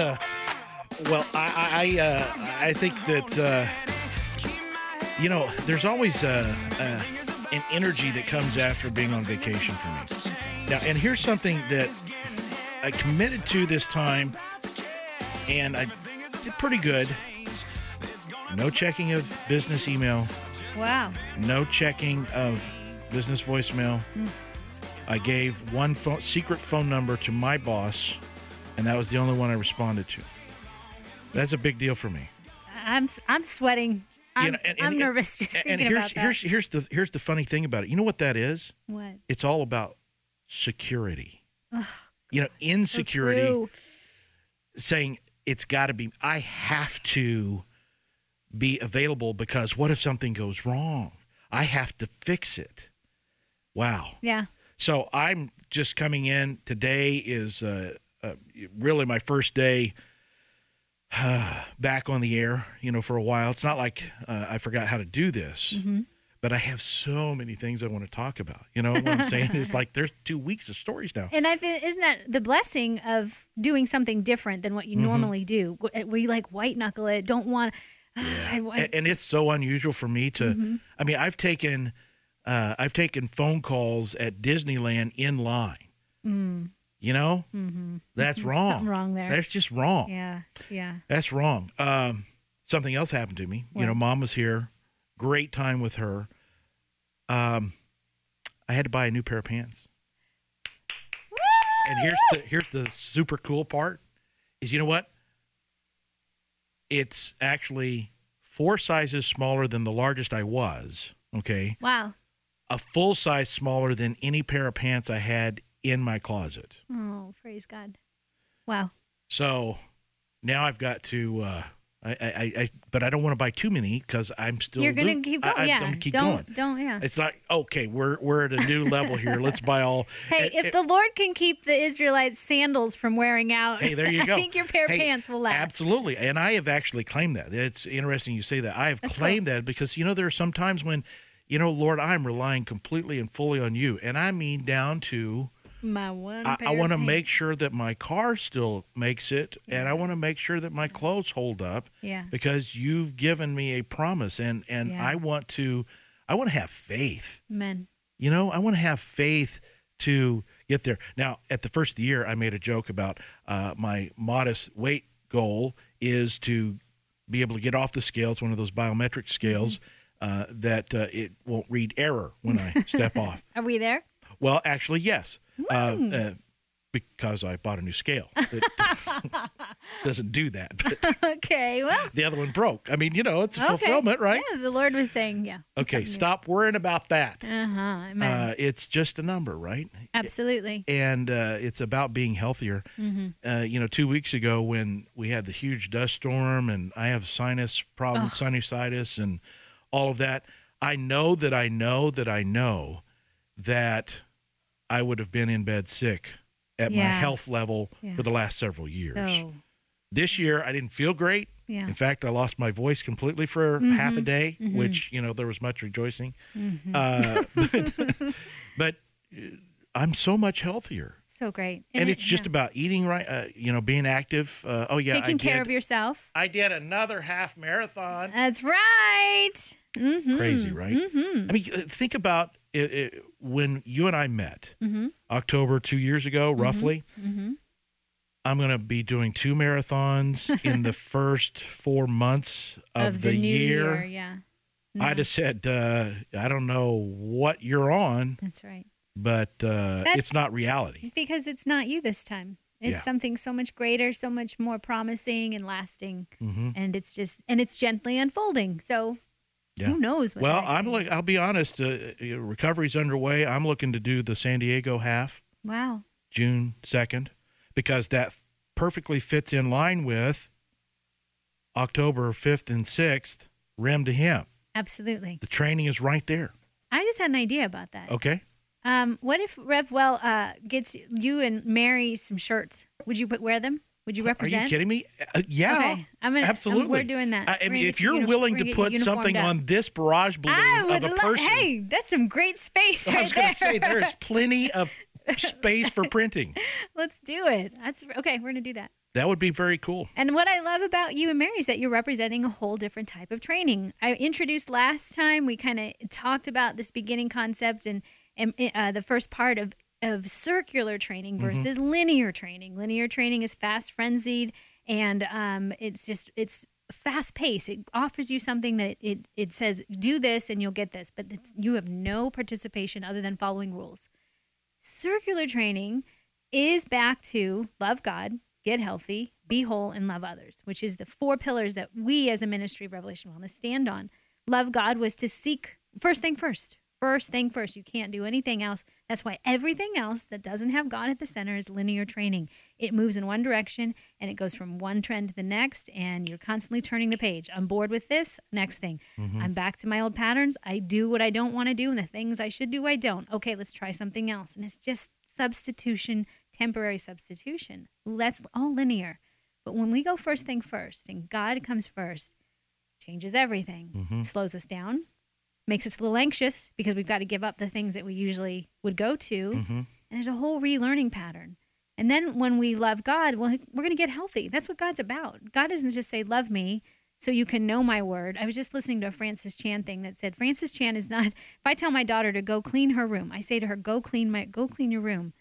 well, I I uh, I think that uh, you know there's always uh, uh, an energy that comes after being on vacation for me. Now, and here's something that I committed to this time, and I did pretty good. No checking of business email. Wow. No checking of business voicemail. I gave one phone, secret phone number to my boss, and that was the only one I responded to. That's a big deal for me. I'm I'm sweating. I'm, You know, and- I'm and- nervous just and thinking here's about that. here's here's the here's the funny thing about it. You know what that is? what? It's all about security. you know, insecurity. True. saying it's got to be i have to be available because what if something goes wrong i have to fix it wow Yeah. so i'm just coming in today is uh, uh, really my first day uh, back on the air you know for a while it's not like uh, i forgot how to do this but i have so many things i want to talk about you know what i'm saying it's like there's two weeks of stories now And I think isn't that the blessing of doing something different than what Mm-hmm. you normally do? We like white knuckle it. Don't want. I, I- and, and it's so unusual for me to Mm-hmm. i mean i've taken uh, i've taken phone calls at disneyland in line you know? That's wrong. Something wrong there. that's just wrong. Yeah. Yeah. that's wrong. Um, something else happened to me. You know mom was here. Great time with her. Um, i had to buy a new pair of pants. And here's the here's the super cool part is you know what? It's actually four sizes smaller than the largest i was okay? Wow. a full size smaller than any pair of pants i had in my closet Oh, praise God. Wow. so now i've got to uh I, I, I, but I don't want to buy too many because I'm still. You're gonna lo- keep going. I- yeah. I'm keep don't going. don't yeah. It's not okay. We're we're at a new level here. Let's buy all. Hey, and- if and- the Lord can keep the Israelites' sandals from wearing out, Hey, there you go. I think your pair of Hey, pants will last. Absolutely. And I have actually claimed that. It's interesting you say that. I have That's claimed that because, you know, there are some times when, you know, Lord, I'm relying completely and fully on you. And I mean down to, My one. I, I want to make sure that my car still makes it. And I want to make sure that my clothes hold up Yeah. because you've given me a promise. And, and Yeah. I want to, I want to have faith. Men. You know, I want to have faith to get there. Now, at the first of the year, I made a joke about uh, my modest weight goal is to be able to get off the scale. It's one of those biometric scales uh, that uh, it won't read error when I step off. Are we there? Well, actually, yes, uh, uh, because I bought a new scale. It doesn't do that. Okay. Well. the other one broke. I mean, you know, it's a Okay. fulfillment, right? Yeah. The Lord was saying, yeah. Okay, stop worrying about that. Uh huh. Amen. Uh, it's just a number, right? Absolutely. and uh, it's about being healthier. Uh, you know, two weeks ago when we had the huge dust storm, and I have sinus problems, sinusitis, and all of that. I know that I know that I know that I would have been in bed sick at my health level Yeah. for the last several years. So. This year, I didn't feel great. Yeah. In fact, I lost my voice completely for half a day, which you know there was much rejoicing. Uh, but but uh, I'm so much healthier So great. and, it- it's just yeah. about eating right uh, you know being active uh, oh yeah taking I care did, of yourself. i did another half marathon That's right. Mm-hmm. crazy right i mean uh, think about it, it, when you and i met Mm-hmm. october two years ago roughly i'm going to be doing two marathons in the first four months of, the, new year, Yeah. i just said uh, i don't know what you're on That's right. but uh, That's- it's not reality Because it's not you this time. It's Yeah. something so much greater, so much more promising and lasting. Mm-hmm. And it's just, and it's gently unfolding. So Yeah. who knows what Well, I'm experience- look. I'll be honest. Uh, recovery's underway. I'm looking to do the San Diego half Wow. June second because that perfectly fits in line with October fifth and sixth. Rim to Rim. Absolutely. The training is right there. I just had an idea about that. Okay. Um, what if Rev Well uh, gets you and Mary some shirts? Would you put, wear them? Would you represent? Are you kidding me? Uh, yeah. Okay, I'm gonna- absolutely. I'm- we're doing that. I, I mean, if you're uni- willing to put something uniformed on this barrage balloon of a love. person, Hey, that's some great space I right was going to say there is plenty of space for printing. Let's do it. That's okay. We're gonna do that. That would be very cool. And what I love about you and Mary is that you're representing a whole different type of training. I introduced last time, we kind of talked about this beginning concept and, and uh, the first part of, of circular training versus linear training. Linear training is fast, frenzied, and um, it's just, it's fast paced. It offers you something that it, it says, do this and you'll get this, but it's, you have no participation other than following rules. Circular training is back to love God, get healthy, be whole, and love others, which is the four pillars that we as a ministry of Revelation Wellness stand on. Love God was to seek first thing first. First thing first. You can't do anything else. That's why everything else that doesn't have God at the center is linear training. It moves in one direction and it goes from one trend to the next, and you're constantly turning the page. I'm bored with this. Next thing. Mm-hmm. I'm back to my old patterns. I do what I don't want to do, and the things I should do, I don't. Okay, let's try something else. And it's just substitution temporary substitution. That's all linear. But when we go first thing first and God comes first, changes everything, mm-hmm. slows us down, makes us a little anxious because we've got to give up the things that we usually would go to. Mm-hmm. And there's a whole relearning pattern. And then when we love God, well, we're going to get healthy. That's what God's about. God doesn't just say, Love me so you can know my word. I was just listening to a Francis Chan thing that said, Francis Chan is not, if I tell my daughter to go clean her room, I say to her, Go clean my, go clean your room.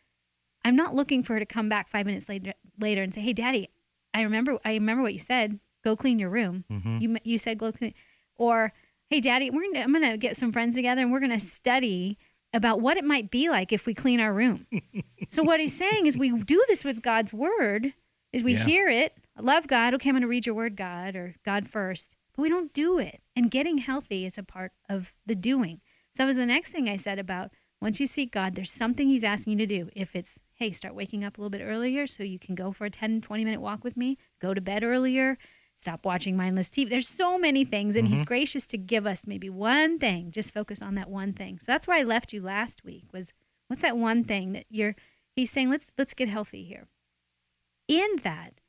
I'm not looking for her to come back five minutes later, later and say, "Hey, Daddy, I remember, I remember what you said. Go clean your room. Mm-hmm. You you said go clean." Or, "Hey, Daddy, we're gonna, I'm gonna get some friends together and we're gonna study about what it might be like if we clean our room." so what he's saying is, we do this with God's word. Is we Yeah. hear it, I love God. Okay, I'm gonna read your word, God, or God first. But we don't do it. And getting healthy is a part of the doing. So that was the next thing I said about once you seek God, there's something He's asking you to do. If it's, hey, start waking up a little bit earlier so you can go for a 10, 20 minute walk with me, go to bed earlier, stop watching mindless TV. There's so many things, and He's mm-hmm. gracious to give us maybe one thing. Just focus on that one thing. So that's where I left you last week was what's that one thing that you're, He's saying, let's, let's get healthy here. In that,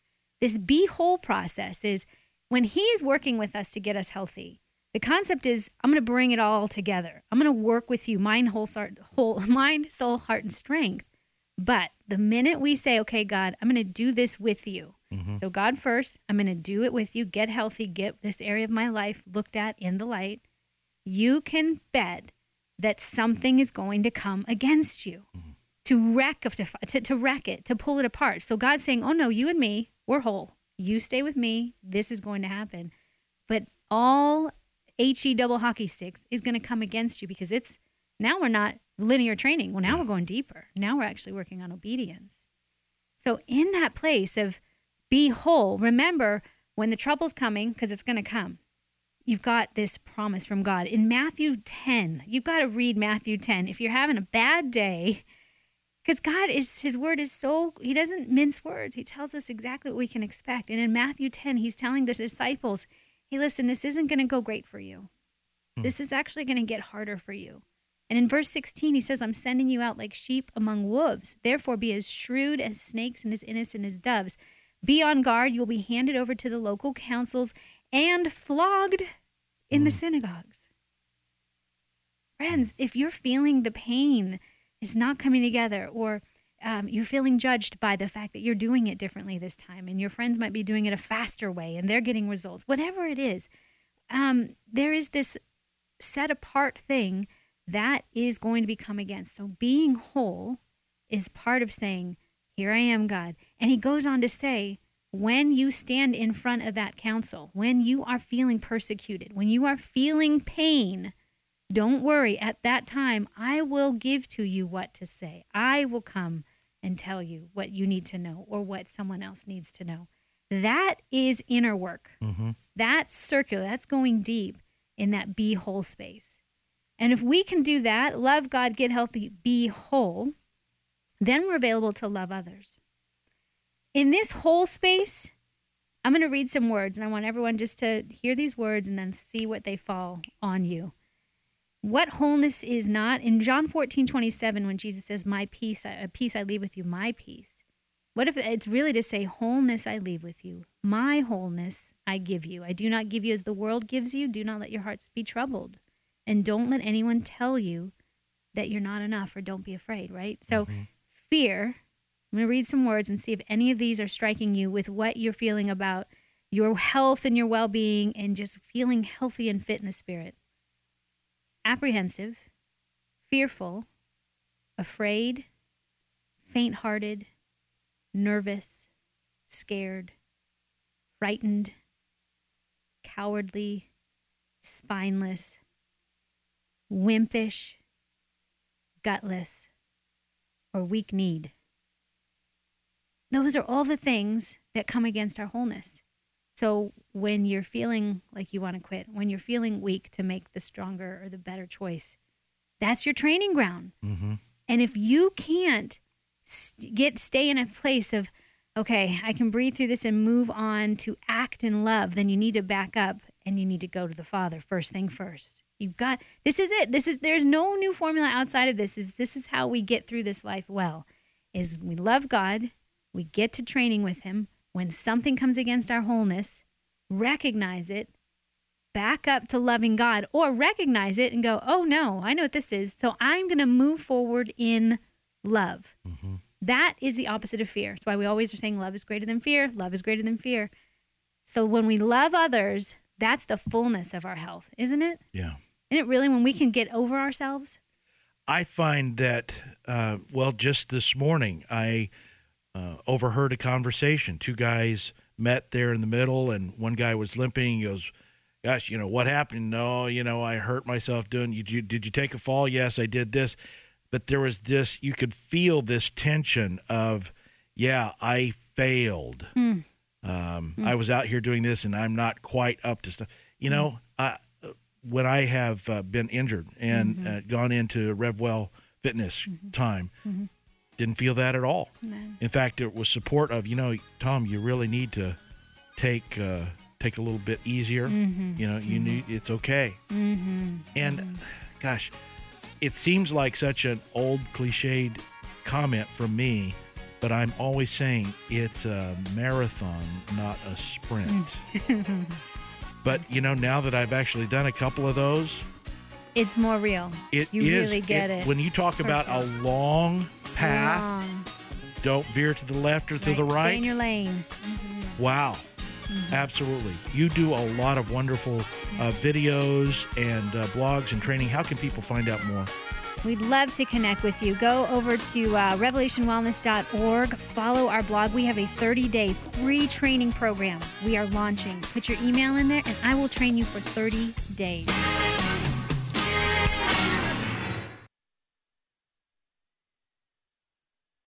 this be whole process is when he is working with us to get us healthy. The concept is I'm going to bring it all together. I'm going to work with you, mind, whole, sar- whole, mind, soul, heart, and strength. But the minute we say, "Okay, God, I'm going to do this with you," Mm-hmm. so God first, I'm going to do it with you. Get healthy. Get this area of my life looked at in the light. You can bet that something is going to come against you mm-hmm. to wreck of to, to wreck it to pull it apart. So god's saying oh no you and me we're whole. You stay with me. This is going to happen. But all he double hockey sticks is going to come against you because it's now we're not linear training. Well now we're going deeper. Now we're actually working on obedience. So in that place of be whole remember when the trouble's coming because it's going to come you've got this promise from god in matthew 10 you've got to read matthew 10 if you're having a bad day because God is His word is so He doesn't mince words. He tells us exactly what we can expect. And in Matthew 10, He's telling the disciples, "Hey, listen, this isn't going to go great for you. Hmm. This is actually going to get harder for you." And in verse 16, He says, "I'm sending you out like sheep among wolves. Therefore, be as shrewd as snakes and as innocent as doves. Be on guard. You'll be handed over to the local councils and flogged in the synagogues." Friends, if you're feeling the pain is not coming together or um, you're feeling judged by the fact that you're doing it differently this time and your friends might be doing it a faster way and they're getting results whatever it is um, there is this set apart thing that is going to be come against so being whole is part of saying here i am god and he goes on to say when you stand in front of that council when you are feeling persecuted when you are feeling pain don't worry. At that time, I will give to you what to say. I will come and tell you what you need to know or what someone else needs to know. That is inner work. Mm-hmm. That's circular. That's going deep in that be whole space. And if we can do that, love God, get healthy, be whole, then we're available to love others. In this whole space, I'm going to read some words, and I want everyone just to hear these words and then see what they fall on you. What wholeness is not in john 14 27 when jesus says my peace a peace i leave with you my peace. What if it's really to say wholeness i leave with you my wholeness i give you. I do not give you as the world gives you. Do not let your hearts be troubled. And don't let anyone tell you that you're not enough or don't be afraid right? So mm-hmm. fear I'm going to read some words and see if any of these are striking you with what you're feeling about your health and your well being and just feeling healthy and fit in the spirit. Apprehensive, fearful, afraid, faint hearted, nervous, scared, frightened, cowardly, spineless, wimpish, gutless, or weak kneed. Those are all the things that come against our wholeness. So when you're feeling like you want to quit, when you're feeling weak to make the stronger or the better choice, that's your training ground. Mm-hmm. And if you can't st- get stay in a place of okay, I can breathe through this and move on to act in love, then you need to back up and you need to go to the Father first thing first. You've got this is it. This is there's no new formula outside of this. Is this is how we get through this life well? Is we love God, we get to training with him. When something comes against our wholeness, recognize it, back up to loving God, or recognize it and go, oh no, I know what this is. So I'm going to move forward in love. Mm-hmm. That is the opposite of fear. That's why we always are saying love is greater than fear. Love is greater than fear. So when we love others, that's the fullness of our health, isn't it? Yeah. Isn't it really when we can get over ourselves? I find that, uh, well, just this morning, I uh, overheard a conversation. Two guys met there in the middle, and one guy was limping. He goes, Gosh, you know, what happened? No, you know, I hurt myself doing, you, you, did you take a fall? Yes, I did this. But there was this, you could feel this tension of, yeah, I failed. Mm. Um, I was out here doing this and I'm not quite up to stuff. You know, I, when I have uh, been injured and uh, gone into RevWell fitness time, didn't feel that at all. In fact, it was support of, you know, Tom, you really need to take uh, take a little bit easier. Mm-hmm. You know, you mm-hmm. need it's okay. Mm-hmm. And gosh, it seems like such an old cliched comment from me, but I'm always saying it's a marathon, not a sprint. Mm. but you know, now that I've actually done a couple of those, It's more real. it you is- really get it. When you talk about a long path, Long. don't veer to the left or to the right. Stay right. in your lane. Wow. Mm-hmm. Absolutely. You do a lot of wonderful uh, videos and uh, blogs and training. How can people find out more? We'd love to connect with you. Go over to uh, revelationwellness.org. Follow our blog. We have a 30 day free training program we are launching. Put your email in there, and I will train you for 30 days.